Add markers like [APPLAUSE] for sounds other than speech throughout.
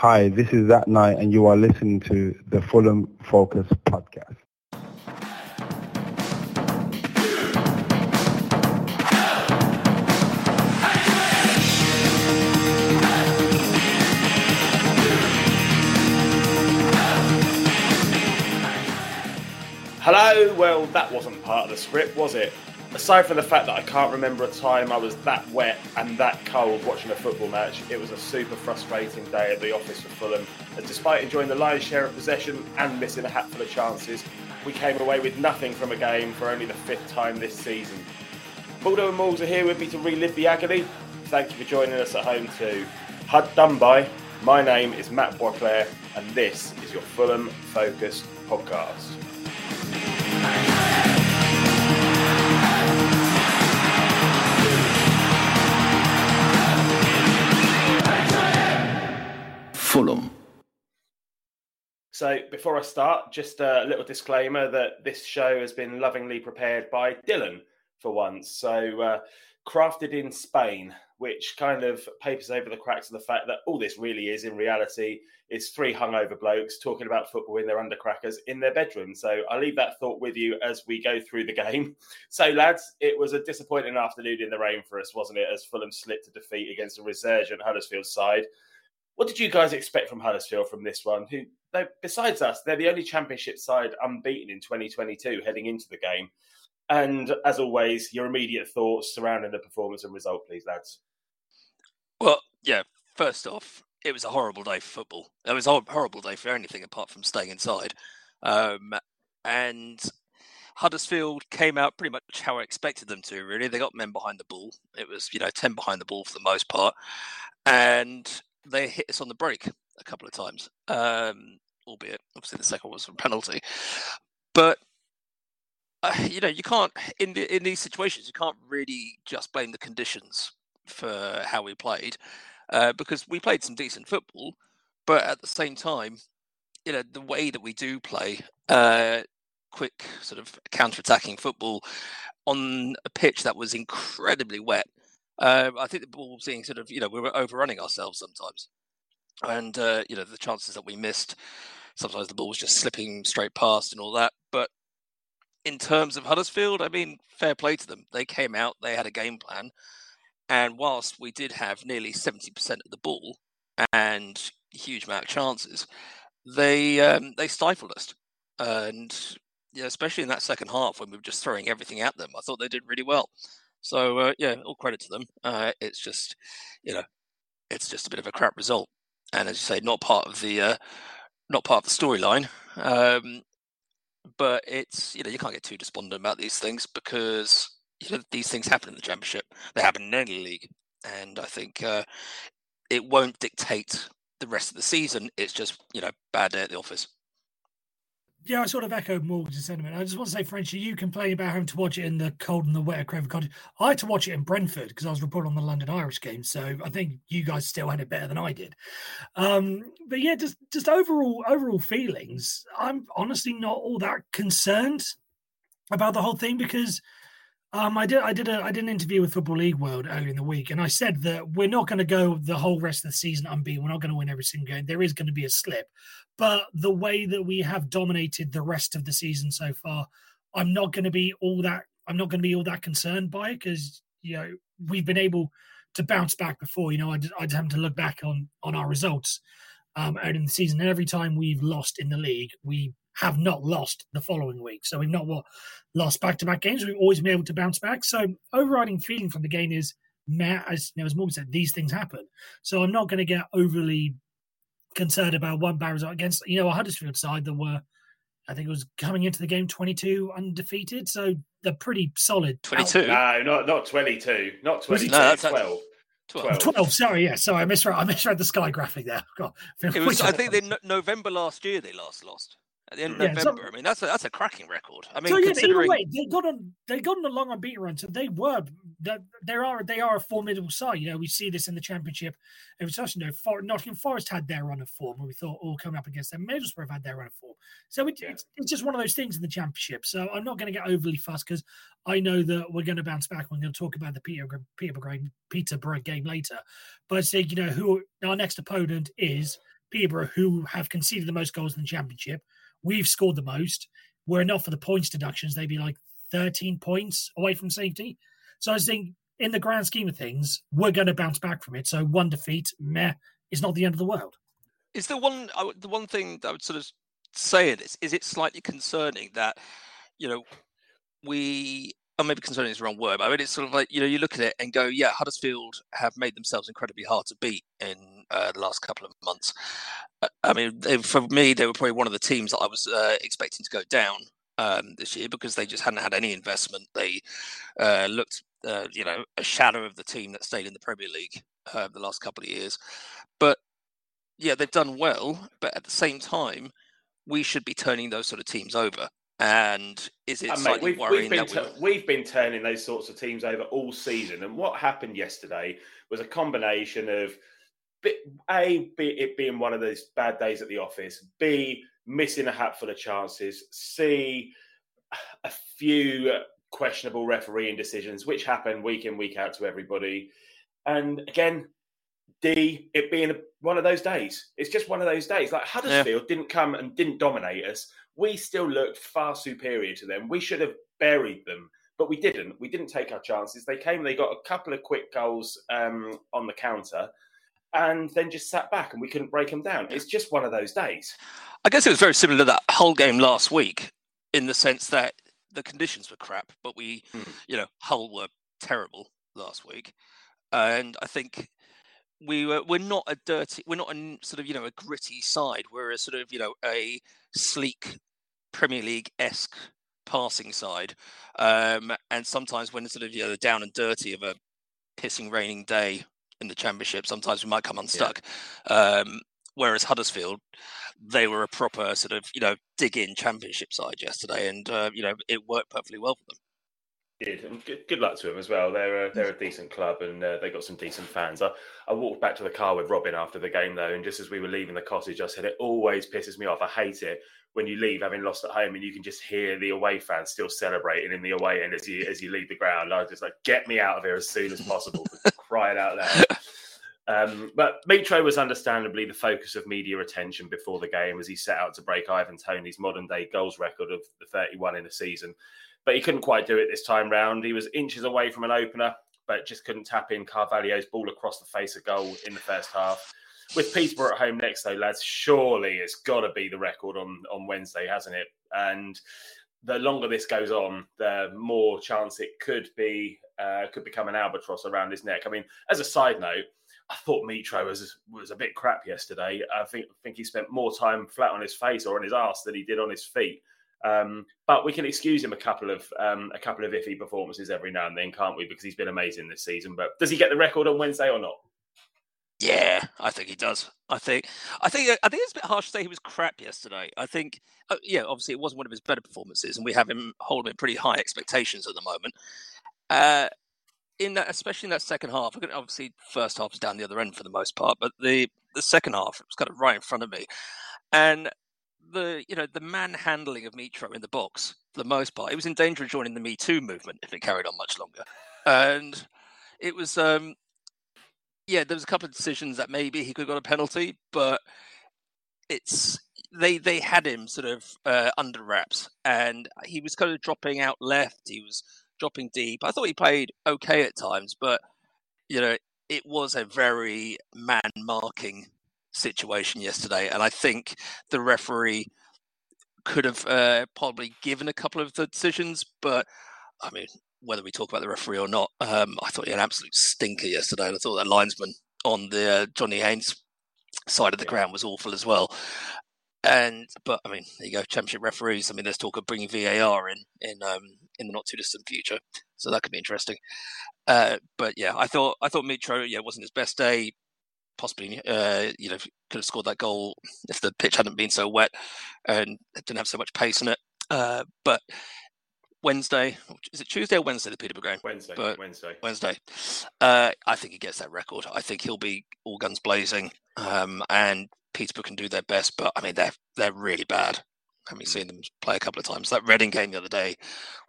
Hi, this is That Night, and you are listening to the Fulham Focus podcast. Hello, well, that wasn't part of the script, was it? Aside from the fact that I can't remember a time I was that wet and that cold watching a football match, it was a super frustrating day at the office for Fulham. And despite enjoying the lion's share of possession and missing a hatful of chances, we came away with nothing from a game for only the fifth time this season. Baldo and Malls are here with me to relive the agony. Thank you for joining us at home too. Hud done by. My name is Matt Boisclair, and this is your Fulham focused podcast. Fulham. So, before I start, just a little disclaimer that this show has been lovingly prepared by Dylan for once. So, uh, crafted in Spain, which kind of papers over the cracks of the fact that all this really is in reality is three hungover blokes talking about football in their undercrackers in their bedroom. So, I'll leave that thought with you as we go through the game. [LAUGHS] So, lads, it was a disappointing afternoon in the rain for us, wasn't it? As Fulham slipped to defeat against a resurgent Huddersfield side. What did you guys expect from Huddersfield from this one? Who, besides us, they're the only Championship side unbeaten in 2022 heading into the game. And as always, your immediate thoughts surrounding the performance and result, please, lads. Well, yeah. First off, it was a horrible day for football. It was a horrible day for anything apart from staying inside. Um, and Huddersfield came out pretty much how I expected them to. Really, they got men behind the ball. It was you know ten behind the ball for the most part, and they hit us on the break a couple of times, um, albeit obviously the second was a penalty. But uh, you know, you can't in the, in these situations you can't really just blame the conditions for how we played uh, because we played some decent football, but at the same time, you know, the way that we do play, uh, quick sort of counter-attacking football on a pitch that was incredibly wet uh, I think the ball seeing sort of, you know, we were overrunning ourselves sometimes. And, uh, you know, the chances that we missed, sometimes the ball was just slipping straight past and all that. But in terms of Huddersfield, I mean, fair play to them. They came out, they had a game plan. And whilst we did have nearly 70% of the ball and huge amount of chances, they um, they stifled us. And yeah, especially in that second half when we were just throwing everything at them, I thought they did really well. So uh, yeah, all credit to them. Uh, it's just, you know, it's just a bit of a crap result, and as you say, not part of the uh, not part of the storyline. Um, but it's you know you can't get too despondent about these things because you know these things happen in the championship. They happen in any league, and I think uh, it won't dictate the rest of the season. It's just you know bad day at the office yeah, I sort of echo Morgan's sentiment. I just want to say, Frenchy, you complain about having to watch it in the cold and the wet of Craven Cottage. I had to watch it in Brentford because I was reporting on the London Irish game. So I think you guys still had it better than I did. Um, but yeah, just just overall overall feelings. I'm honestly not all that concerned about the whole thing because um, I did I did a I did an interview with Football League World earlier in the week, and I said that we're not going to go the whole rest of the season unbeaten. We're not going to win every single game. There is going to be a slip, but the way that we have dominated the rest of the season so far, I'm not going to be all that I'm not going to be all that concerned by it because you know we've been able to bounce back before. You know, I just, I just have to look back on on our results um, out in the season, and every time we've lost in the league, we have not lost the following week. So we've not what lost back to back games. We've always been able to bounce back. So overriding feeling from the game is, Matt, as you know, as Morgan said, these things happen. So I'm not going to get overly concerned about one bad result against you know a Huddersfield side that were. I think it was coming into the game 22 undefeated, so they're pretty solid. 22? No, not not 22, not 22, no, that's 12. 12. 12. Sorry, yeah, sorry, I misread. I misread the sky graphic there. God, it was, I think in November last year they last lost at the end of yeah, November. So, I mean, that's a, that's a cracking record. I mean, so, yeah, considering... way, they got on they got on a long unbeaten run, so they were they are they are a formidable side. You know, we see this in the championship. It was just you know, For, Nottingham Forest had their run of form, and we thought, oh, coming up against them, Middlesbrough have had their run of form. So it, yeah. it's, it's just one of those things in the championship. So I'm not going to get overly fussed because I know that we're going to bounce back. We're going to talk about the Peter Peterborough Peterborough game later, but I think you know who our next opponent is Peterborough, who have conceded the most goals in the championship. We've scored the most. Were enough for the points deductions, they'd be like 13 points away from safety. So I think, in the grand scheme of things, we're going to bounce back from it. So one defeat, meh, is not the end of the world. Is the one the one thing that I would sort of say it is is it slightly concerning that you know we or maybe concerning is the wrong word, but I mean, it's sort of like, you know, you look at it and go, yeah, Huddersfield have made themselves incredibly hard to beat in uh, the last couple of months. Uh, I mean, they, for me, they were probably one of the teams that I was uh, expecting to go down um, this year because they just hadn't had any investment. They uh, looked, uh, you know, a shadow of the team that stayed in the Premier League uh, the last couple of years. But yeah, they've done well, but at the same time, we should be turning those sort of teams over. And is it we've, we've, been t- we've been turning those sorts of teams over all season? And what happened yesterday was a combination of a it being one of those bad days at the office, b missing a hatful of chances, c a few questionable refereeing decisions, which happen week in week out to everybody, and again D, it being one of those days. It's just one of those days. Like Huddersfield yeah. didn't come and didn't dominate us. We still looked far superior to them. We should have buried them, but we didn't. We didn't take our chances. They came, they got a couple of quick goals um, on the counter, and then just sat back and we couldn't break them down. It's just one of those days. I guess it was very similar to that whole game last week in the sense that the conditions were crap, but we, mm. you know, Hull were terrible last week. And I think we were we're not a dirty we're not a sort of you know a gritty side we're a sort of you know a sleek premier league esque passing side um, and sometimes when it's sort of you know the down and dirty of a pissing raining day in the championship sometimes we might come unstuck yeah. um, whereas huddersfield they were a proper sort of you know dig in championship side yesterday and uh, you know it worked perfectly well for them did, and good, good, luck to them as well. They're a, they're a decent club, and uh, they got some decent fans. I, I walked back to the car with Robin after the game though, and just as we were leaving the cottage, I said it always pisses me off. I hate it when you leave having lost at home, and you can just hear the away fans still celebrating in the away end as you as you leave the ground. I was just like, get me out of here as soon as possible, crying out loud. [LAUGHS] Um, but Mitro was understandably the focus of media attention before the game as he set out to break Ivan Toney's modern day goals record of the 31 in a season but he couldn't quite do it this time round. He was inches away from an opener, but just couldn't tap in Carvalho's ball across the face of goal in the first half. With Peterborough at home next, though, lads, surely it's got to be the record on, on Wednesday, hasn't it? And the longer this goes on, the more chance it could be uh, could become an albatross around his neck. I mean, as a side note, I thought Mitro was was a bit crap yesterday. I think I think he spent more time flat on his face or on his ass than he did on his feet. Um, but we can excuse him a couple of um, a couple of iffy performances every now and then, can't we? Because he's been amazing this season. But does he get the record on Wednesday or not? Yeah, I think he does. I think, I think, I think it's a bit harsh to say he was crap yesterday. I think, uh, yeah, obviously it wasn't one of his better performances, and we have him holding pretty high expectations at the moment. Uh, in that, especially in that second half, obviously first half was down the other end for the most part, but the the second half it was kind of right in front of me, and the you know the manhandling of Mitro in the box for the most part. He was in danger of joining the Me Too movement if it carried on much longer, and it was um yeah there was a couple of decisions that maybe he could have got a penalty, but it's they they had him sort of uh, under wraps, and he was kind of dropping out left. He was dropping deep. I thought he played okay at times, but you know it was a very man marking situation yesterday, and I think the referee could have uh, probably given a couple of the decisions, but I mean, whether we talk about the referee or not, um, I thought he had an absolute stinker yesterday, and I thought that linesman on the uh, Johnny Haynes side of the yeah. ground was awful as well. And but I mean, there you go, championship referees. I mean, there's talk of bringing VAR in in um, in the not too distant future, so that could be interesting. Uh, but yeah, I thought I thought Mitro yeah wasn't his best day possibly uh, you know could have scored that goal if the pitch hadn't been so wet and didn't have so much pace in it. Uh, but Wednesday, is it Tuesday or Wednesday? The Peterborough game. Wednesday. But Wednesday. Wednesday. Uh, I think he gets that record. I think he'll be all guns blazing, um, and Peterborough can do their best. But I mean, they're they're really bad. I mean, hmm. seen them play a couple of times. That Reading game the other day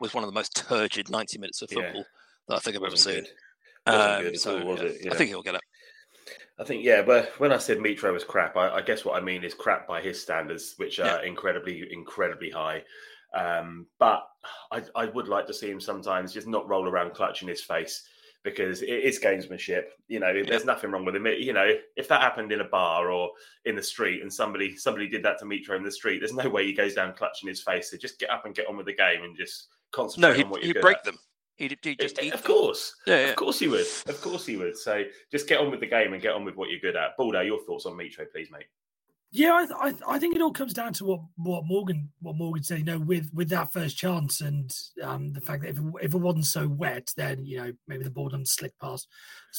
was one of the most turgid ninety minutes of football yeah. that I think I've ever seen. Um, so, yeah, I think he'll get it. I think yeah, but when I said Mitro was crap, I, I, guess what I mean is crap by his standards, which are yeah. incredibly, incredibly high. Um, but I, I, would like to see him sometimes just not roll around clutching his face because it is gamesmanship. You know, yeah. there's nothing wrong with him. You know, if that happened in a bar or in the street and somebody somebody did that to Mitro in the street, there's no way he goes down clutching his face. So just get up and get on with the game and just concentrate no, he, on what you break at. them. He'd, he'd just eat Of course. Yeah, yeah, Of course he would. Of course he would. So just get on with the game and get on with what you're good at. Baldo, your thoughts on Mitro, please, mate. Yeah, I, I, I, think it all comes down to what, what Morgan what Morgan said. You know, with with that first chance and um, the fact that if it, if it wasn't so wet, then you know maybe the ball doesn't slip past.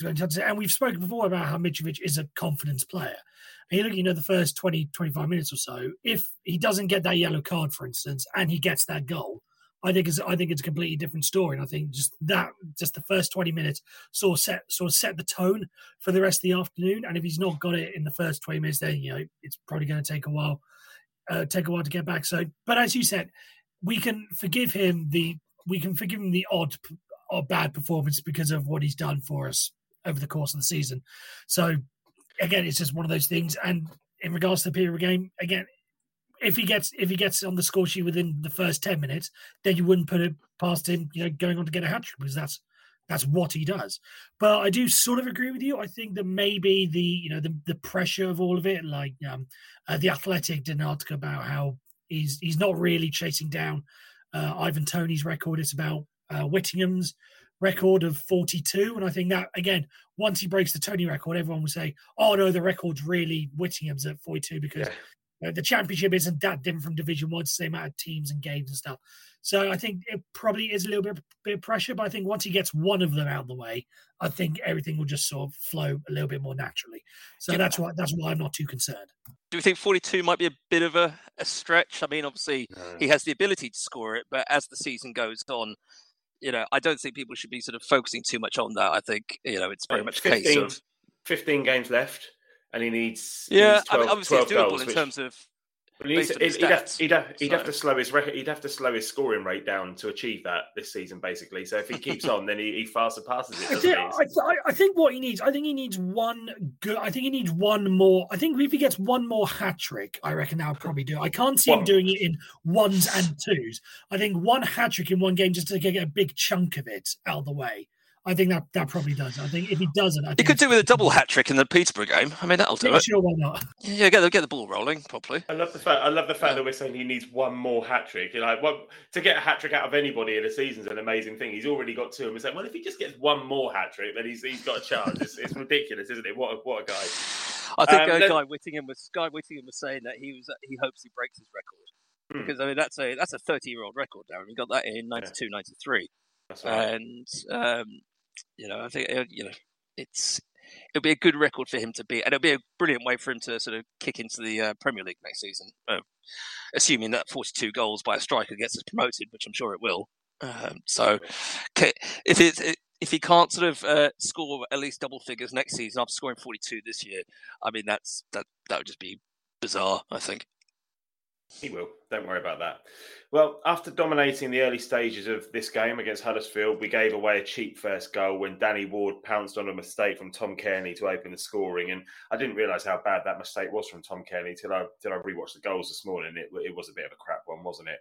And we've spoken before about how Mitrovic is a confidence player. And you look, you know, the first 20, 25 minutes or so, if he doesn't get that yellow card, for instance, and he gets that goal, I think it's I think it's a completely different story. And I think just that just the first twenty minutes sort of set sort of set the tone for the rest of the afternoon. And if he's not got it in the first twenty minutes, then you know it's probably going to take a while uh, take a while to get back. So, but as you said, we can forgive him the we can forgive him the odd or bad performance because of what he's done for us over the course of the season. So again, it's just one of those things. And in regards to the period game, again, if he gets if he gets on the score sheet within the first ten minutes, then you wouldn't put it past him, you know, going on to get a hat trick because that's that's what he does. But I do sort of agree with you. I think that maybe the you know the the pressure of all of it, like um, uh, the Athletic did an article about how he's he's not really chasing down uh, Ivan Toney's record. It's about uh, Whittingham's record of 42. And I think that, again, once he breaks the Tony record, everyone will say, oh, no, the record's really Whittingham's at 42 because yeah the championship isn't that different from Division One, it's the same amount of teams and games and stuff. So I think it probably is a little bit, bit of pressure, but I think once he gets one of them out of the way, I think everything will just sort of flow a little bit more naturally. So that's why that's why I'm not too concerned. Do we think 42 might be a bit of a, a stretch? I mean, obviously no. he has the ability to score it, but as the season goes on, you know, I don't think people should be sort of focusing too much on that. I think you know it's very much a case of 15 games left and he needs yeah. He needs 12, I mean, obviously, it's doable goals, in which, terms of. He needs, he'd, he'd, have, he'd, have, he'd so. have to slow his record. He'd have to slow his scoring rate down to achieve that this season, basically. So if he keeps on, then he, he far surpasses it. I think, I, I think, what he needs, I think he needs one good. I think he needs one more. I think if he gets one more hat trick, I reckon that would probably do. I can't see one. him doing it in ones and twos. I think one hat trick in one game just to get a big chunk of it out of the way. I think that that probably does. I think if he doesn't, I he could do with a double hat trick in the Peterborough game. I mean, that'll do it. Sure, why not? Yeah, get the get the ball rolling properly. I love the fact. I love the fact yeah. that we're saying he needs one more hat trick. You know, like, well, to get a hat trick out of anybody in a season is an amazing thing. He's already got two, and we're saying, well, if he just gets one more hat trick, then he's he's got a chance. it's, it's, ridiculous, isn't it? What a, what a guy. I think um, uh, Guy Whittingham was Guy Whittingham was saying that he was he hopes he breaks his record hmm. because I mean that's a that's a 30 year old record, Darren. He got that in 92, yeah. 93. Right. And um, you know, I think uh, you know it's it'll be a good record for him to be, and it'll be a brilliant way for him to sort of kick into the uh, Premier League next season, uh, assuming that 42 goals by a striker gets us promoted, which I'm sure it will. Um, so, if it if he can't sort of uh, score at least double figures next season after scoring 42 this year, I mean that's that that would just be bizarre. I think. He will. Don't worry about that. Well, after dominating the early stages of this game against Huddersfield, we gave away a cheap first goal when Danny Ward pounced on a mistake from Tom Cairney to open the scoring. And I didn't realise how bad that mistake was from Tom Cairney till I till I rewatched the goals this morning. It, it was a bit of a crap one, wasn't it?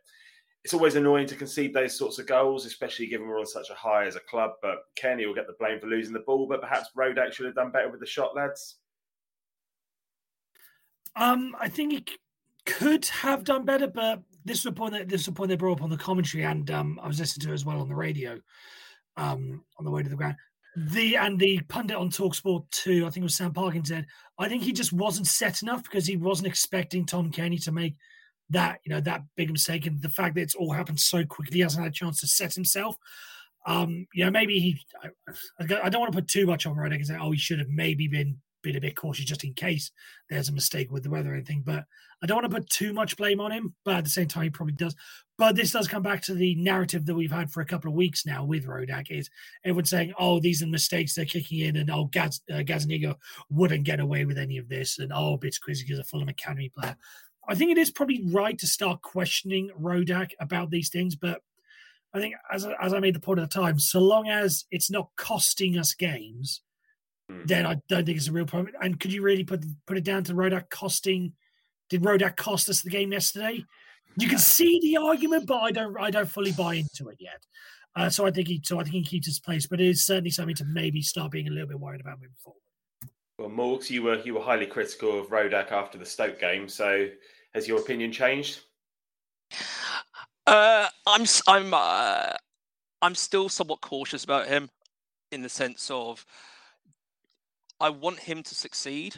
It's always annoying to concede those sorts of goals, especially given we're on such a high as a club. But Cairney will get the blame for losing the ball. But perhaps Rodak should have done better with the shot, lads. Um, I think he could have done better, but this is a point that this is a point they brought up on the commentary, and um, I was listening to it as well on the radio um, on the way to the ground. The and the pundit on Talksport too, I think it was Sam Parkin said, I think he just wasn't set enough because he wasn't expecting Tom Cairney to make that you know that big mistake, and the fact that it's all happened so quickly, he hasn't had a chance to set himself. Um, you know, maybe he. I, I don't want to put too much on Rodak and say, oh, he should have maybe been been a bit cautious just in case there's a mistake with the weather or anything. But I don't want to put too much blame on him, but at the same time, he probably does. But this does come back to the narrative that we've had for a couple of weeks now with Rodak is everyone saying, oh, these are mistakes they're kicking in, and oh, Gaz, uh, Gazzaniga wouldn't get away with any of this, and oh, Bitz Quizzic is a Fulham Academy player. I think it is probably right to start questioning Rodak about these things, but I think, as, as I made the point at the time, so long as it's not costing us games, mm. then I don't think it's a real problem. And could you really put put it down to Rodak costing? Did Rodak cost us the game yesterday? You can see the argument, but I don't I don't fully buy into it yet. Uh, so I think he so I think he keeps his place, but it is certainly something to maybe start being a little bit worried about moving forward. Well, Morgs, you were you were highly critical of Rodak after the Stoke game. So has your opinion changed? Uh, I'm I'm uh, I'm still somewhat cautious about him, in the sense of I want him to succeed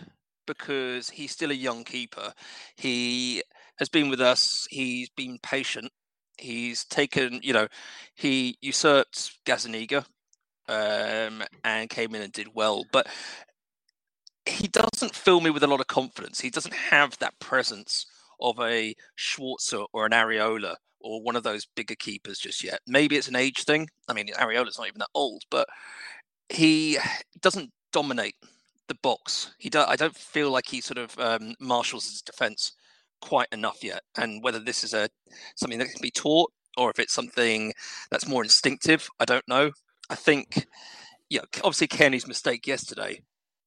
because he's still a young keeper. He has been with us. He's been patient. He's taken, you know, he usurped Gazzaniga um, and came in and did well. But he doesn't fill me with a lot of confidence. He doesn't have that presence of a Schwarzer or an Areola or one of those bigger keepers just yet. Maybe it's an age thing. I mean, Areola's not even that old, but he doesn't dominate the box. He do, I don't feel like he sort of um, marshals his defense quite enough yet. And whether this is a something that can be taught or if it's something that's more instinctive, I don't know. I think, yeah, obviously Cairney's mistake yesterday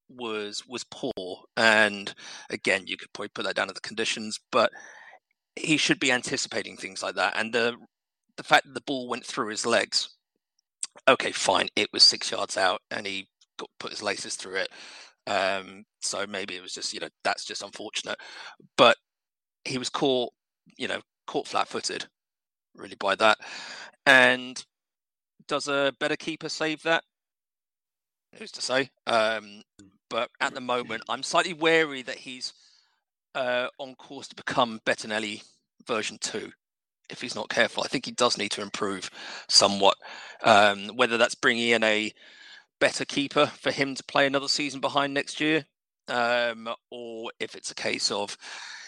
was was poor, and again, you could probably put that down to the conditions, but he should be anticipating things like that. And the the fact that the ball went through his legs, okay, fine, it was six yards out, and he got, put his laces through it. Um, so maybe it was just you know that's just unfortunate, but he was caught you know caught flat-footed really by that. And does a better keeper save that? Who's to say? Um, but at the moment, I'm slightly wary that he's uh, on course to become Bettinelli version two. If he's not careful, I think he does need to improve somewhat. Um, whether that's bringing in a better keeper for him to play another season behind next year, um, or if it's a case of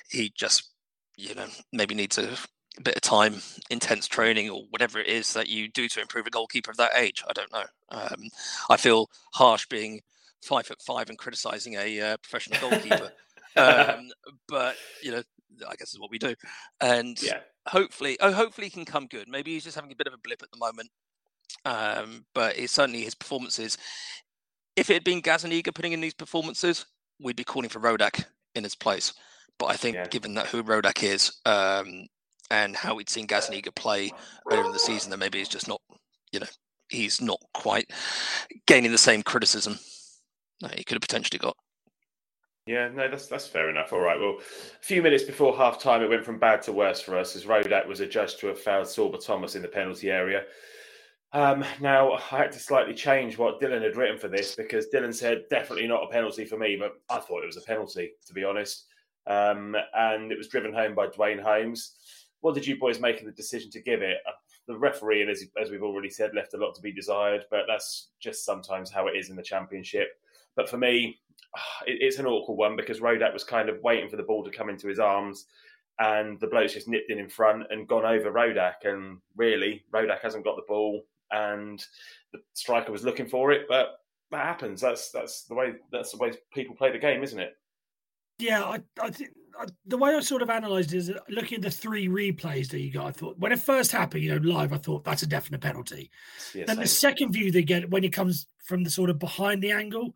he just, you know, maybe needs a bit of time, intense training, or whatever it is that you do to improve a goalkeeper of that age. I don't know. Um, I feel harsh being five foot five and criticizing a uh, professional goalkeeper, [LAUGHS] um, but you know, I guess is what we do. And yeah. hopefully, oh, hopefully he can come good. Maybe he's just having a bit of a blip at the moment. Um, but it's certainly his performances. If it had been Gazzaniga putting in these performances, we'd be calling for Rodak in his place. But I think, yeah. given that who Rodak is, um, and how we'd seen Gazzaniga play earlier in the season, that maybe he's just not, you know, he's not quite gaining the same criticism that he could have potentially got. Yeah, no, that's that's fair enough. All right. Well, a few minutes before half time, it went from bad to worse for us as Rodak was adjudged to have fouled Sorba Thomas in the penalty area. Um, now, I had to slightly change what Dylan had written for this because Dylan said definitely not a penalty for me, but I thought it was a penalty, to be honest. Um, and it was driven home by Duane Holmes. What did you boys make of the decision to give it? Uh, the referee, as, as we've already said, left a lot to be desired, but that's just sometimes how it is in the championship. But for me, [SIGHS] it's an awkward one because Rodak was kind of waiting for the ball to come into his arms, and the bloke's just nipped in in front and gone over Rodak. And really, Rodak hasn't got the ball, and the striker was looking for it, but that happens. That's that's the way that's the way people play the game, isn't it? Yeah, I, I think the way I sort of analysed is looking at the three replays that you got. I thought when it first happened, you know, live, I thought that's a definite penalty. Yes, then the second view they get when it comes from the sort of behind the angle,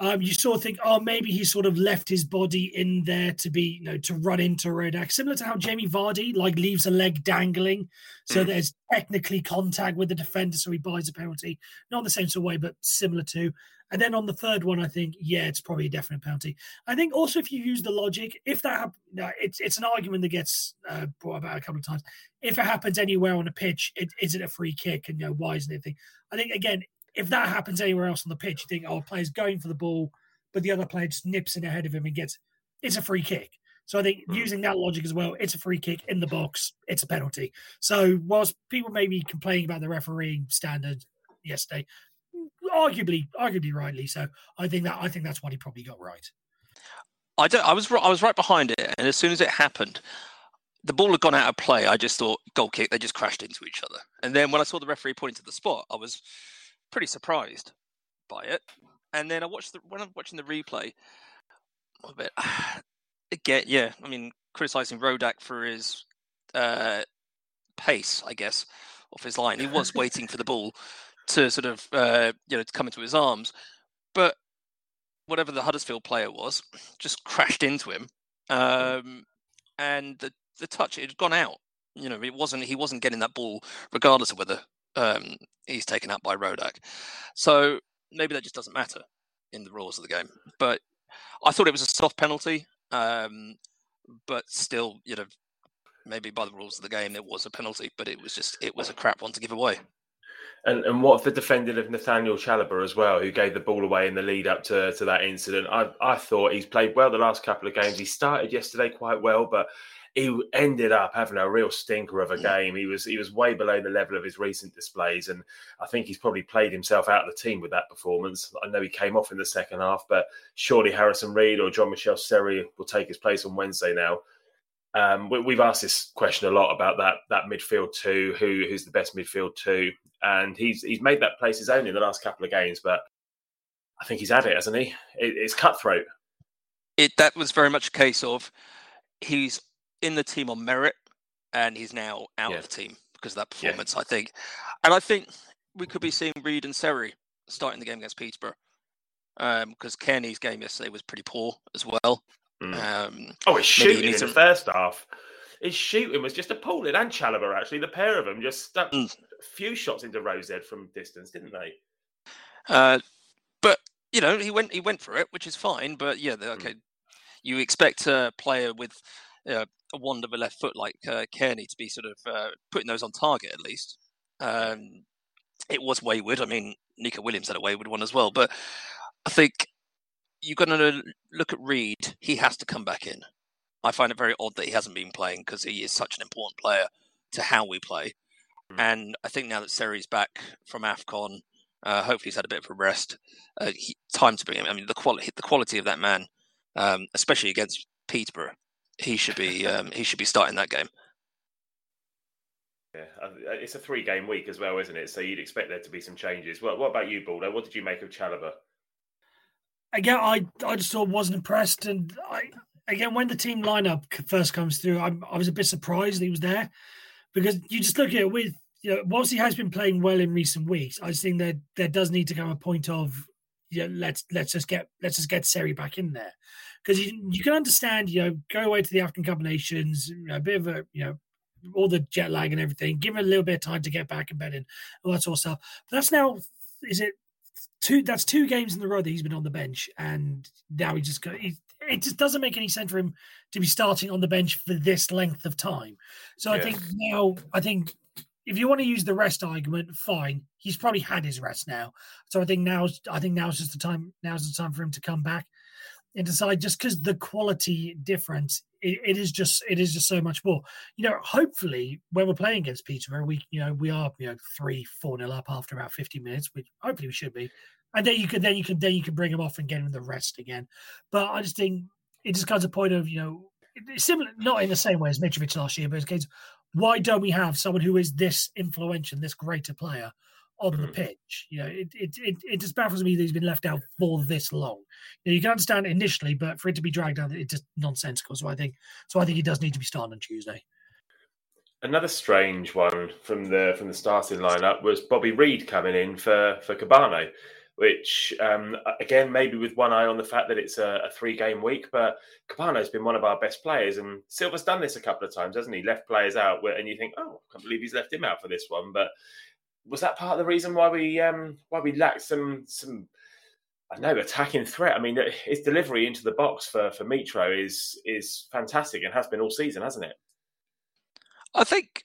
um, you sort of think, oh, maybe he sort of left his body in there to be, you know, to run into Rodak, similar to how Jamie Vardy like leaves a leg dangling, so mm. there's technically contact with the defender, so he buys a penalty. Not the same sort of way, but similar to. And then on the third one, I think, yeah, it's probably a definite penalty. I think also if you use the logic, if that, no, it's it's an argument that gets uh, brought about a couple of times. If it happens anywhere on a pitch, it, is it a free kick? And you know, why isn't it? I think again, if that happens anywhere else on the pitch, you think, oh, a player's going for the ball, but the other player just nips in ahead of him and gets it's a free kick. So I think hmm. using that logic as well, it's a free kick in the box, it's a penalty. So whilst people may be complaining about the refereeing standard yesterday, arguably, arguably rightly so, I think that I think that's what he probably got right. I don't. I was I was right behind it, and as soon as it happened, the ball had gone out of play. I just thought goal kick. They just crashed into each other, and then when I saw the referee pointing to the spot, I was pretty surprised by it. And then I watched the when I'm watching the replay, a bit [SIGHS] again. Yeah, I mean, criticizing Rodak for his uh, pace, I guess, off his line. He was [LAUGHS] waiting for the ball to sort of uh, you know to come into his arms, but whatever the Huddersfield player was [SNIFFS] just crashed into him, um, and the the touch it had gone out. You know, it wasn't he wasn't getting that ball regardless of whether um, he's taken out by Rodak. So maybe that just doesn't matter in the rules of the game. But I thought it was a soft penalty, um, but still, you know, maybe by the rules of the game it was a penalty, but it was just it was a crap one to give away. And and what of the defending of Nathaniel Chalobah as well, who gave the ball away in the lead up to, to that incident? I I thought he's played well the last couple of games. He started yesterday quite well, but he ended up having a real stinker of a game. He was he was way below the level of his recent displays, and I think he's probably played himself out of the team with that performance. I know he came off in the second half, but surely Harrison Reed or Jean-Michel Seri will take his place on Wednesday now. Um, we, have asked this question a lot about that that midfield two, who who's the best midfield two, and he's he's made that place his own in the last couple of games. But I think he's had it, hasn't he? It, it's cutthroat. It that was very much a case of he's in the team on merit, and he's now out yeah. of the team because of that performance. Yeah. I think, and I think we could be seeing Reed and Seri starting the game against Peterborough because um, Cairney's game yesterday was pretty poor as well. Mm. Um, oh, his shooting in the first half. His shooting was just appalling, and Chalobah actually. The pair of them just stuck mm. a few shots into Rose Ed from distance, didn't they? Uh, but you know, he went he went for it, which is fine. But yeah, mm. okay, mm. you expect a player with uh, a wand of a left foot like uh, Cairney to be sort of uh, putting those on target at least. Um, it was wayward. I mean, Neco Williams had a wayward one as well, but I think you're going to look at Reed. He has to come back in. I find it very odd that he hasn't been playing because he is such an important player to how we play. Mm. And I think now that Seri's back from AFCON, uh, hopefully he's had a bit of a rest. Uh, he, time to bring him. I mean, the quality, the quality of that man, um, especially against Peterborough, he should be um, he should be starting that game. Yeah, it's a three game week as well, isn't it? So you'd expect there to be some changes. What, what about you, Baldo? What did you make of Chalobah? Again, I I just thought wasn't impressed, and I again when the team lineup first comes through, I, I was a bit surprised he was there because you just look at it with you know, whilst he has been playing well in recent weeks, I think that there does need to come a point of yeah, let's let's just get let's just get Seri back in there because you, you can understand, you know, go away to the African Cup of Nations, you know, a bit of a, you know, all the jet lag and everything, give him a little bit of time to get back in bed and all that sort of stuff. But that's now, is it two? That's two games in the row that he's been on the bench, and now he just got. He, it just doesn't make any sense for him to be starting on the bench for this length of time. So yeah. I think now, I think if you want to use the rest argument, fine. He's probably had his rest now. So I think now's I think now's just the time. Now's the time for him to come back and decide just because the quality difference it, it is just it is just so much more you know hopefully when we're playing against peterborough we you know we are you know three four nil up after about 50 minutes which hopefully we should be and then you can then you can then you can bring him off and get him the rest again but i just think it just comes a point of you know similar not in the same way as mitrovic last year but it's case why don't we have someone who is this influential this greater player on the mm. pitch. You know, it, it it it just baffles me that he's been left out for this long. You, know, you can understand initially, but for it to be dragged out, it's just nonsensical. So I think so. I think he does need to be starting on Tuesday. Another strange one from the from the starting lineup was Bobby Reid coming in for for Kebano, which um, again maybe with one eye on the fact that it's a, a three game week, but Kebano's been one of our best players, and Silva's done this a couple of times, hasn't he? Left players out, and you think, oh, I can't believe he's left him out for this one, but was that part of the reason why we um, why we lacked some some I know attacking threat. I mean, his delivery into the box for for Mitro is is fantastic and has been all season, hasn't it? I think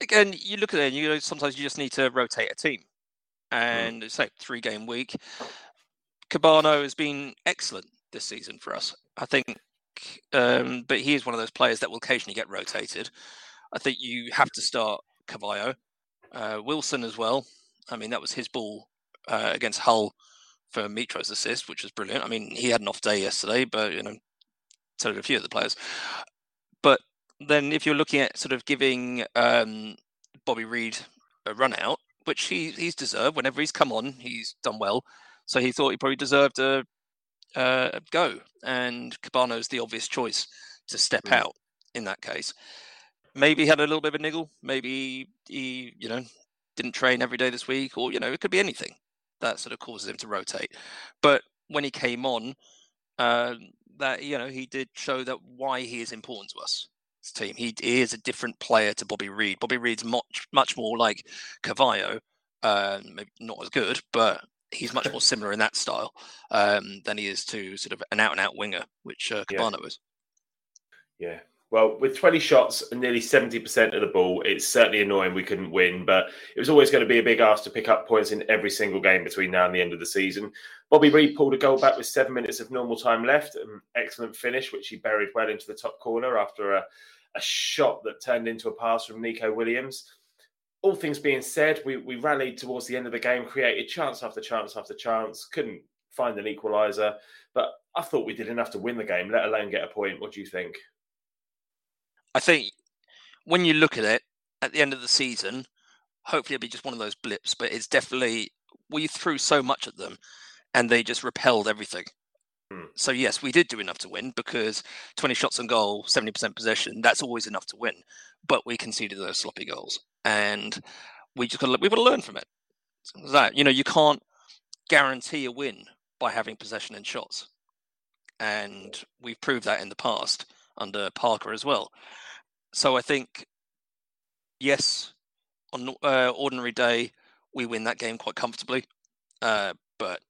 again, you look at it, and you know, sometimes you just need to rotate a team. And mm. it's like three game week. Kebano has been excellent this season for us. I think, um, but he is one of those players that will occasionally get rotated. I think you have to start Carvalho uh, Wilson as well. I mean, that was his ball uh, against Hull for Mitro's assist, which was brilliant. I mean, he had an off day yesterday, but you know, so did a few of the players. But then, if you're looking at sort of giving um, Bobby Reid a run out, which he he's deserved. Whenever he's come on, he's done well. So he thought he probably deserved a, a go, and Kebano's the obvious choice to step mm. out in that case maybe he had a little bit of a niggle. Maybe he, you know, didn't train every day this week, or you know, it could be anything that sort of causes him to rotate. But when he came on, uh, that you know he did show that why he is important to us team. He, he, is a different player to Bobby Reid. Bobby Reid's much much more like Carvalho, uh, maybe not as good, but he's much more [LAUGHS] similar in that style um, than he is to sort of an out and out winger, which uh, Kebano yeah. is. Yeah. Well, with 20 shots and nearly 70% of the ball, it's certainly annoying we couldn't win, but it was always going to be a big ask to pick up points in every single game between now and the end of the season. Bobby Reid pulled a goal back with seven minutes of normal time left. An excellent finish, which he buried well into the top corner after a, a shot that turned into a pass from Neco Williams. All things being said, we, we rallied towards the end of the game, created chance after chance after chance, couldn't find an equaliser, but I thought we did enough to win the game, let alone get a point. What do you think? I think when you look at it at the end of the season, hopefully it'll be just one of those blips, but it's definitely we threw so much at them and they just repelled everything. Hmm. So yes, we did do enough to win because 20 shots on goal, 70% possession, that's always enough to win. But we conceded those sloppy goals. And we just got to, we've got to learn from it. that. You know, you can't guarantee a win by having possession and shots. And we've proved that in the past under Parker as well. So I think, yes, on uh, ordinary day, we win that game quite comfortably. Uh, but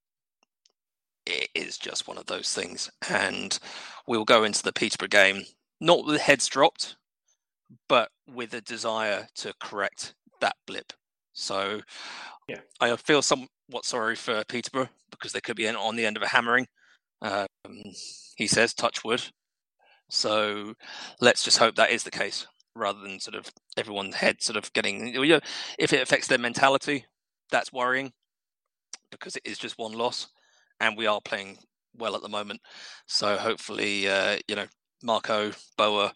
it is just one of those things. And we'll go into the Peterborough game, not with heads dropped, but with a desire to correct that blip. So yeah. I feel somewhat sorry for Peterborough because they could be on the end of a hammering. Um, he says, touch wood. So let's just hope that is the case rather than sort of everyone's head sort of getting, you know, if it affects their mentality, that's worrying because it is just one loss and we are playing well at the moment. So hopefully, uh, you know, Marco, Boa,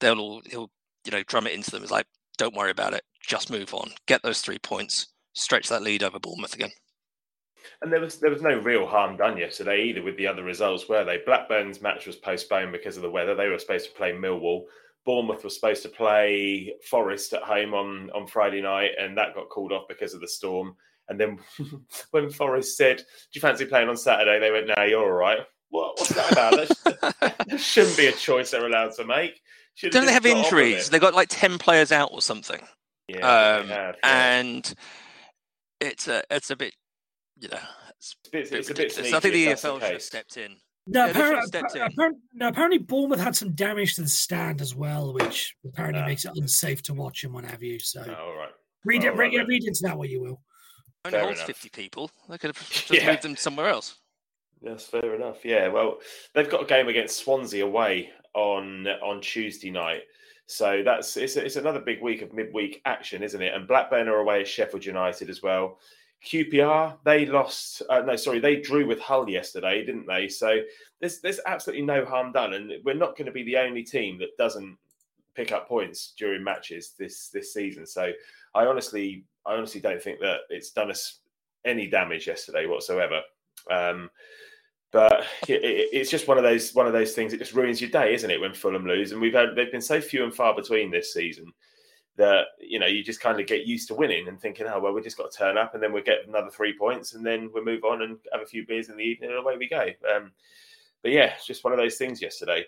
they'll all, he'll, you know, drum it into them. It's like, don't worry about it. Just move on. Get those three points. Stretch that lead over Bournemouth again. And there was there was no real harm done yesterday either with the other results, were they? Blackburn's match was postponed because of the weather. They were supposed to play Millwall. Bournemouth was supposed to play Forest at home on, on Friday night, and that got called off because of the storm. And then [LAUGHS] when Forest said, "Do you fancy playing on Saturday?" They went, "No, you're all right." What, what's that about? [LAUGHS] that shouldn't be a choice they're allowed to make. Should Don't they have injuries? They got like ten players out or something. Yeah, um, have, yeah. and it's a it's a bit you know, it's, a bit, it's a bit sneaky, I think the EFL should have stepped in. No, yeah, apparently, stepped in. apparently, no, apparently Bournemouth had some damage to the stand as well, which apparently Ah. makes it unsafe to watch and what have you. So Oh, all right. read all it, read, right then. read into that what you will. Only Fair holds enough. 50 people. They could have [LAUGHS] just Yeah. moved them somewhere else. That's fair enough. Yeah, well, they've got a game against Swansea away on on Tuesday night, so that's it's it's another big week of midweek action, isn't it? And Blackburn are away at Sheffield United as well. QPR they lost. Uh, no, sorry, they drew with Hull yesterday, didn't they? So there's there's absolutely no harm done, and we're not going to be the only team that doesn't pick up points during matches this this season. So I honestly I honestly don't think that it's done us any damage yesterday whatsoever. Um, but it, it, it's just one of those one of those things. It just ruins your day, isn't it? When Fulham lose, and we've had they've been so few and far between this season that you know you just kind of get used to winning and thinking, oh well, we just got to turn up, and then we'll get another three points, and then we'll move on and have a few beers in the evening, and away we go. Um, but yeah, just one of those things yesterday.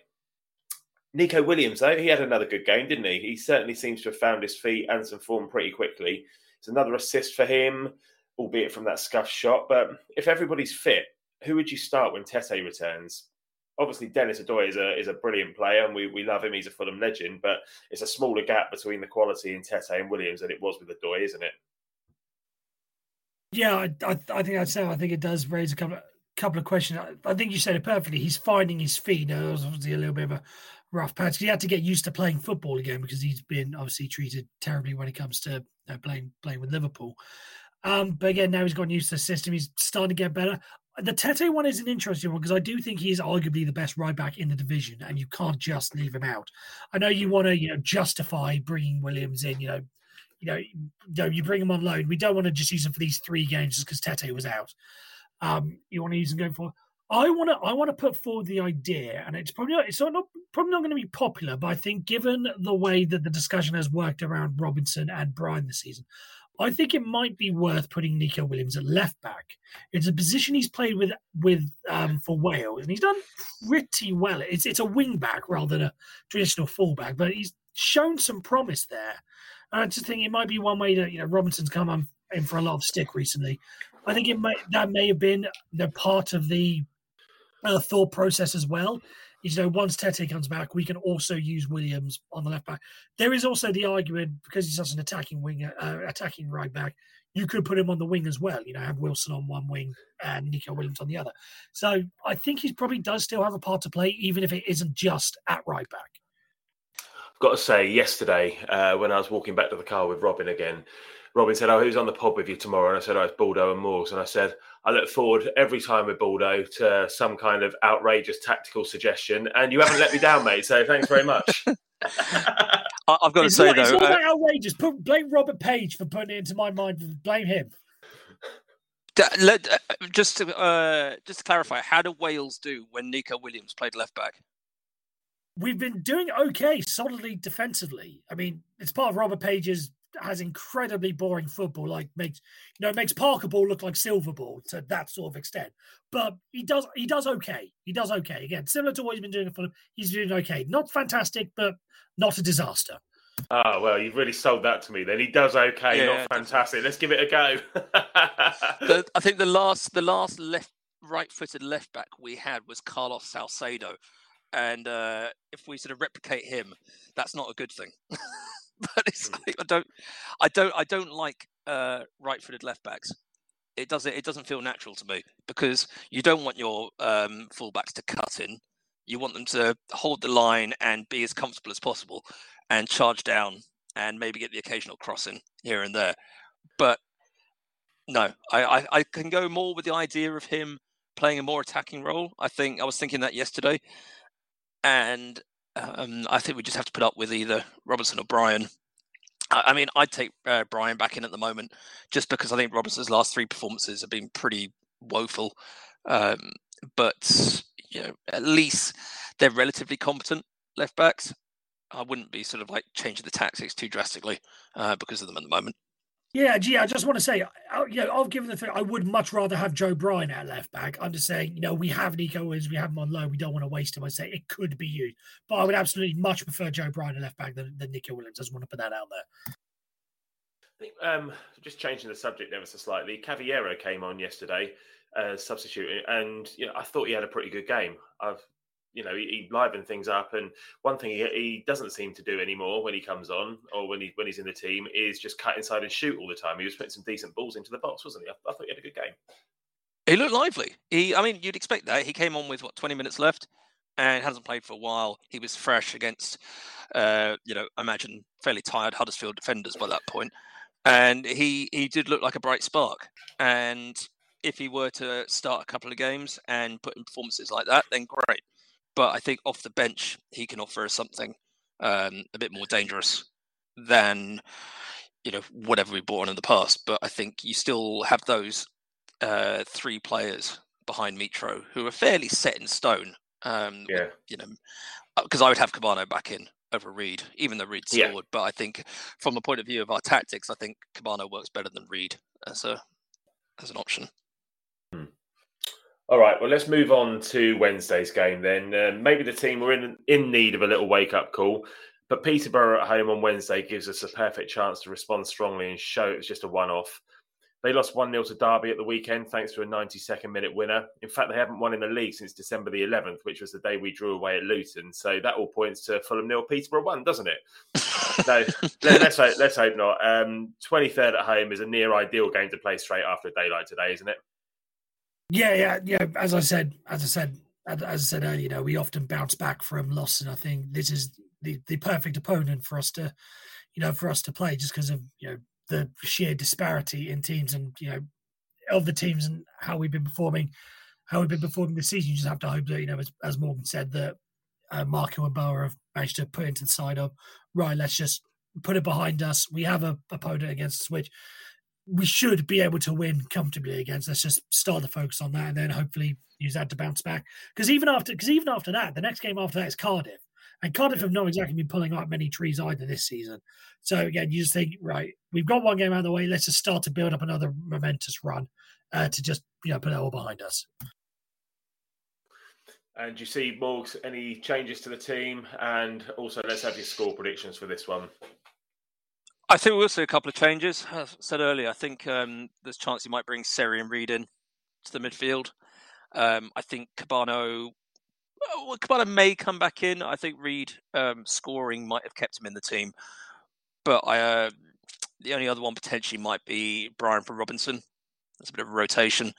Neco Williams, though, he had another good game, didn't he? He certainly seems to have found his feet and some form pretty quickly. It's another assist for him, albeit from that scuff shot. But if everybody's fit, who would you start when Tete returns? Obviously, Denis Odoi is a is a brilliant player, and we, we love him. He's a Fulham legend, but it's a smaller gap between the quality in Tete and Williams than it was with Adoy, isn't it? Yeah, I, I, I think that's so. I think it does raise a couple of, couple of questions. I, I think you said it perfectly. He's finding his feet. Now, was obviously a little bit of a rough patch. He had to get used to playing football again because he's been obviously treated terribly when it comes to uh, playing playing with Liverpool. Um, but again, now he's gotten used to the system. He's starting to get better. The Tete one is an interesting one because I do think he is arguably the best right back in the division, and you can't just leave him out. I know you want to, you know, justify bringing Williams in. You know, you know, you, know, you bring him on loan. We don't want to just use him for these three games just because Tete was out. Um, you want to use him going forward. I want to I want to put forward the idea, and it's probably not, it's not probably not going to be popular, but I think given the way that the discussion has worked around Robinson and Bryan this season, I think it might be worth putting Nico Williams at left back. It's a position he's played with with um, for Wales, and he's done pretty well. It's it's a wing back rather than a traditional fullback, but he's shown some promise there. And I just think it might be one way that you know Robinson's come on in for a lot of stick recently. I think it may that may have been the part of the uh, thought process as well is you know once Tete comes back, we can also use Williams on the left back. There is also the argument because he's such an attacking winger, uh, attacking right back. You could put him on the wing as well. You know, have Wilson on one wing and Neco Williams on the other. So I think he probably does still have a part to play, even if it isn't just at right back. I've got to say, yesterday uh, when I was walking back to the car with Robin again, Robin said, "Oh, who's on the pod with you tomorrow?" And I said, "Oh, it's Baldo and Morgs." And I said, "I look forward every time with Baldo to some kind of outrageous tactical suggestion." And you haven't let me down, mate. So thanks very much. [LAUGHS] I've got to it's say not, though, it's not uh, that outrageous. Put, blame Robert Page for putting it into my mind. Blame him. let, uh, just to uh, just to clarify, how did Wales do when Neco Williams played left back? We've been doing okay, solidly defensively. I mean, it's part of Robert Page's has incredibly boring football. Like makes you know makes Parker ball look like Silva ball to that sort of extent. But he does he does okay. He does okay. Again, similar to what he's been doing for he's doing okay. Not fantastic, but not a disaster. Oh well, you've really sold that to me. Then he does okay, Yeah, not definitely. fantastic. Let's give it a go. [LAUGHS] The, I think the last the last left right-footed left back we had was Carlos Salcedo, and uh, if we sort of replicate him, that's not a good thing. [LAUGHS] [LAUGHS] but it's Hmm. like, I don't, I don't, I don't like uh, right-footed left backs. It doesn't, it doesn't feel natural to me because you don't want your um, fullbacks to cut in. You want them to hold the line and be as comfortable as possible, and charge down and maybe get the occasional crossing here and there. But no, I, I, I can go more with the idea of him playing a more attacking role. I think I was thinking that yesterday, and um, I think we just have to put up with either Robinson or Bryan. I, I mean, I'd take uh, Bryan back in at the moment just because I think Robinson's last three performances have been pretty woeful. Um, but you know, at least they're relatively competent left backs. I wouldn't be sort of like changing the tactics too drastically uh, because of them at the moment. Yeah, gee, I just want to say, I, you know, I'll give the thing. I would much rather have Joe Bryan at left back. I'm just saying, you know, we have Neco Williams, we have him on loan. We don't want to waste him. I say it could be you, but I would absolutely much prefer Joe Bryan at left back than, than Neco Williams. I just want to put that out there. I think, um, just changing the subject ever so slightly. Carvalho came on yesterday, uh, substituting, and you know I thought he had a pretty good game. I've, you know, he, he livened things up, and one thing he, he doesn't seem to do anymore when he comes on or when he when he's in the team is just cut inside and shoot all the time. He was putting some decent balls into the box, wasn't he? I, I thought he had a good game. He looked lively. He, I mean, you'd expect that. He came on with what twenty minutes left, and hasn't played for a while. He was fresh against, uh, you know, I imagine fairly tired Huddersfield defenders by that point, and he he did look like a bright spark. And if he were to start a couple of games and put in performances like that, then great. But I think off the bench he can offer us something um, a bit more dangerous than you know whatever we brought on in the past. But I think you still have those uh, three players behind Mitro who are fairly set in stone. Um, Yeah. you know, because I would have Kebano back in over Reid, even though Reid scored. Yeah. But I think from the point of view of our tactics, I think Kebano works better than Reid as a as an option. All right, well, let's move on to Wednesday's game then. Uh, maybe the team were in in need of a little wake up call, but Peterborough at home on Wednesday gives us a perfect chance to respond strongly and show it was just a one off. They lost 1 0 to Derby at the weekend thanks to a 92nd minute winner. In fact, they haven't won in the league since December the 11th, which was the day we drew away at Luton. So that all points to Fulham nil, Peterborough 1, doesn't it? no, [LAUGHS] let, us hope, let's hope not. Um, 23rd at home is a near ideal game to play straight after daylight today, isn't it? Yeah, yeah, yeah. As I said, as I said, as I said earlier, you know, we often bounce back from loss, and I think this is the, the perfect opponent for us to, you know, for us to play, just because of you know the sheer disparity in teams and you know of the teams and how we've been performing, how we've been performing this season. You just have to hope that you know, as, as Morgan said, that uh, Marco and Boa have managed to put into the side of right. Let's just put it behind us. We have a opponent against us, which we should be able to win comfortably against. Let's just start the focus on that, and then hopefully use that to bounce back. Because even after, because even after that, the next game after that is Cardiff, And Cardiff have not exactly been pulling out many trees either this season. So again, you just think, right, we've got one game out of the way. Let's just start to build up another momentous run uh, to just you know put it all behind us. And you see, Morgs, any changes to the team? And also, let's have your score predictions for this one. I think we'll see a couple of changes. As I said earlier, I think um, there's a chance he might bring Seri and Reid in to the midfield. Um, I think Kebano, well, Kebano may come back in. I think Reid um, scoring might have kept him in the team. But I, uh, the only other one potentially might be Bryan from Robinson. That's a bit of a rotation.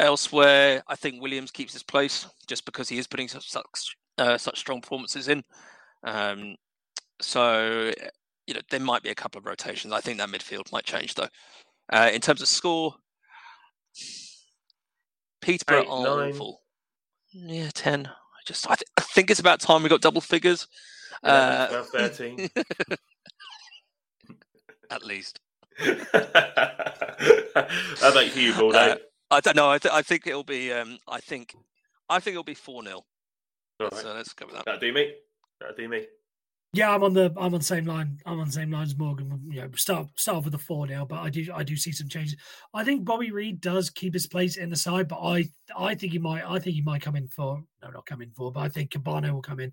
Elsewhere, I think Williams keeps his place just because he is putting such such, uh, such strong performances in. Um, so, you know, there might be a couple of rotations. I think that midfield might change though. Uh, in terms of score, Peterborough Eight, are nine. awful. Yeah, ten. I just, I, th- I think it's about time we got double figures. 11, Uh, 12, 13. [LAUGHS] at least. How about you, Baldo? Uh, I don't know. I, th- I think it'll be. Um, I think. I think it'll be four 0 All right. So let's go with that. That'll do me. That'll do me. Yeah, I'm on the I'm on the same line. I'm on the same line as Morgan. You know, start start off with a four now, but I do I do see some changes. I think Bobby Reid does keep his place in the side, but I I think he might I think he might come in for no not come in for, but I think Kebano will come in,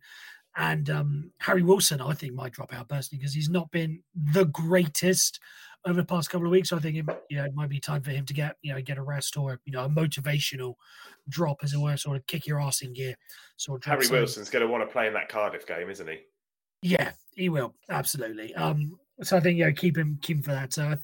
and um, Harry Wilson I think might drop out personally because he's not been the greatest over the past couple of weeks. So I think it, you know it might be time for him to get you know get a rest or you know a motivational drop as it were, sort of kick your ass in gear. Sort of. Harry Wilson's going to want to play in that Cardiff game, isn't he? Yeah, he will absolutely. Um, so I think you know keep him keep him for that. So I-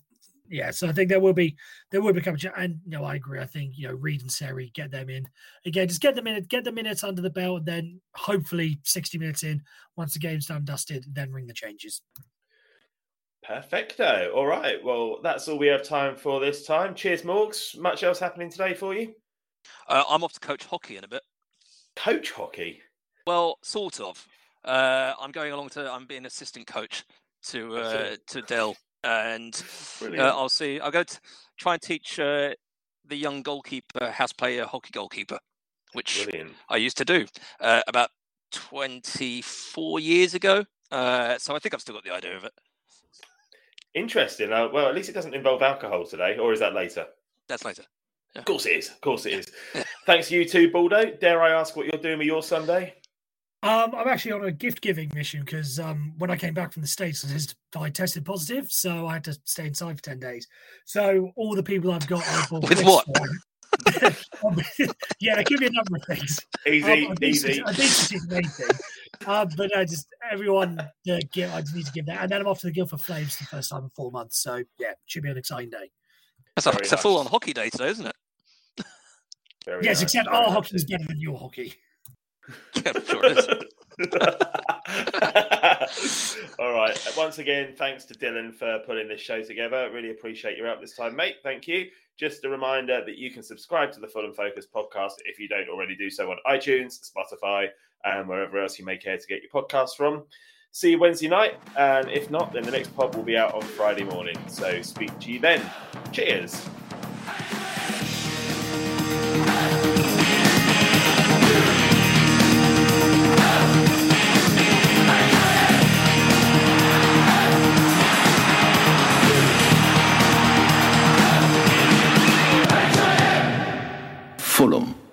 yeah, so I think there will be there will become and you know I agree. I think you know Reid and Seri get them in again. Just get them in, get the minutes under the belt, and then hopefully sixty minutes in, once the game's done dusted, then ring the changes. Perfecto. All right. Well, that's all we have time for this time. Cheers, Morgs. Much else happening today for you? Uh, I'm off to coach hockey in a bit. Coach hockey. Well, sort of. Uh, I'm going along to. I'm being assistant coach to uh, to Dell, and uh, I'll see. I'll go to try and teach uh, the young goalkeeper how to play a hockey goalkeeper, which Brilliant. I used to do uh, about 24 years ago. Uh, so I think I've still got the idea of it. Interesting. Uh, well, at least it doesn't involve alcohol today, or is that later? That's later. Of course it is. Of course it is. Thanks you too, Baldo. Dare I ask what you're doing with your Sunday? Um, I'm actually on a gift giving mission because um, when I came back from the States, I tested positive, so I had to stay inside for 10 days. So all the people I've got, I bought With what? [LAUGHS] yeah, there could be a number of things. Easy, Um, I think easy. it's- I think it's just the main thing. Uh, but I just everyone uh, give, I just need to give that, and then I'm off to the Guildford Flames for the first time in four months. So yeah, should be an exciting day. That's a, Very it's a full on hockey day today, isn't it? Very yes, nice, except very our nice. hockey is better than your hockey. [LAUGHS] [LAUGHS] All right. Once again, thanks to Dylan for putting this show together. Really appreciate your help this time, mate. Thank you. Just a reminder that you can subscribe to the Fulham Focus podcast if you don't already do so on iTunes, Spotify, and wherever else you may care to get your podcasts from. See you Wednesday night, and if not, then the next pod will be out on Friday morning. So speak to you then. Cheers. Fulham.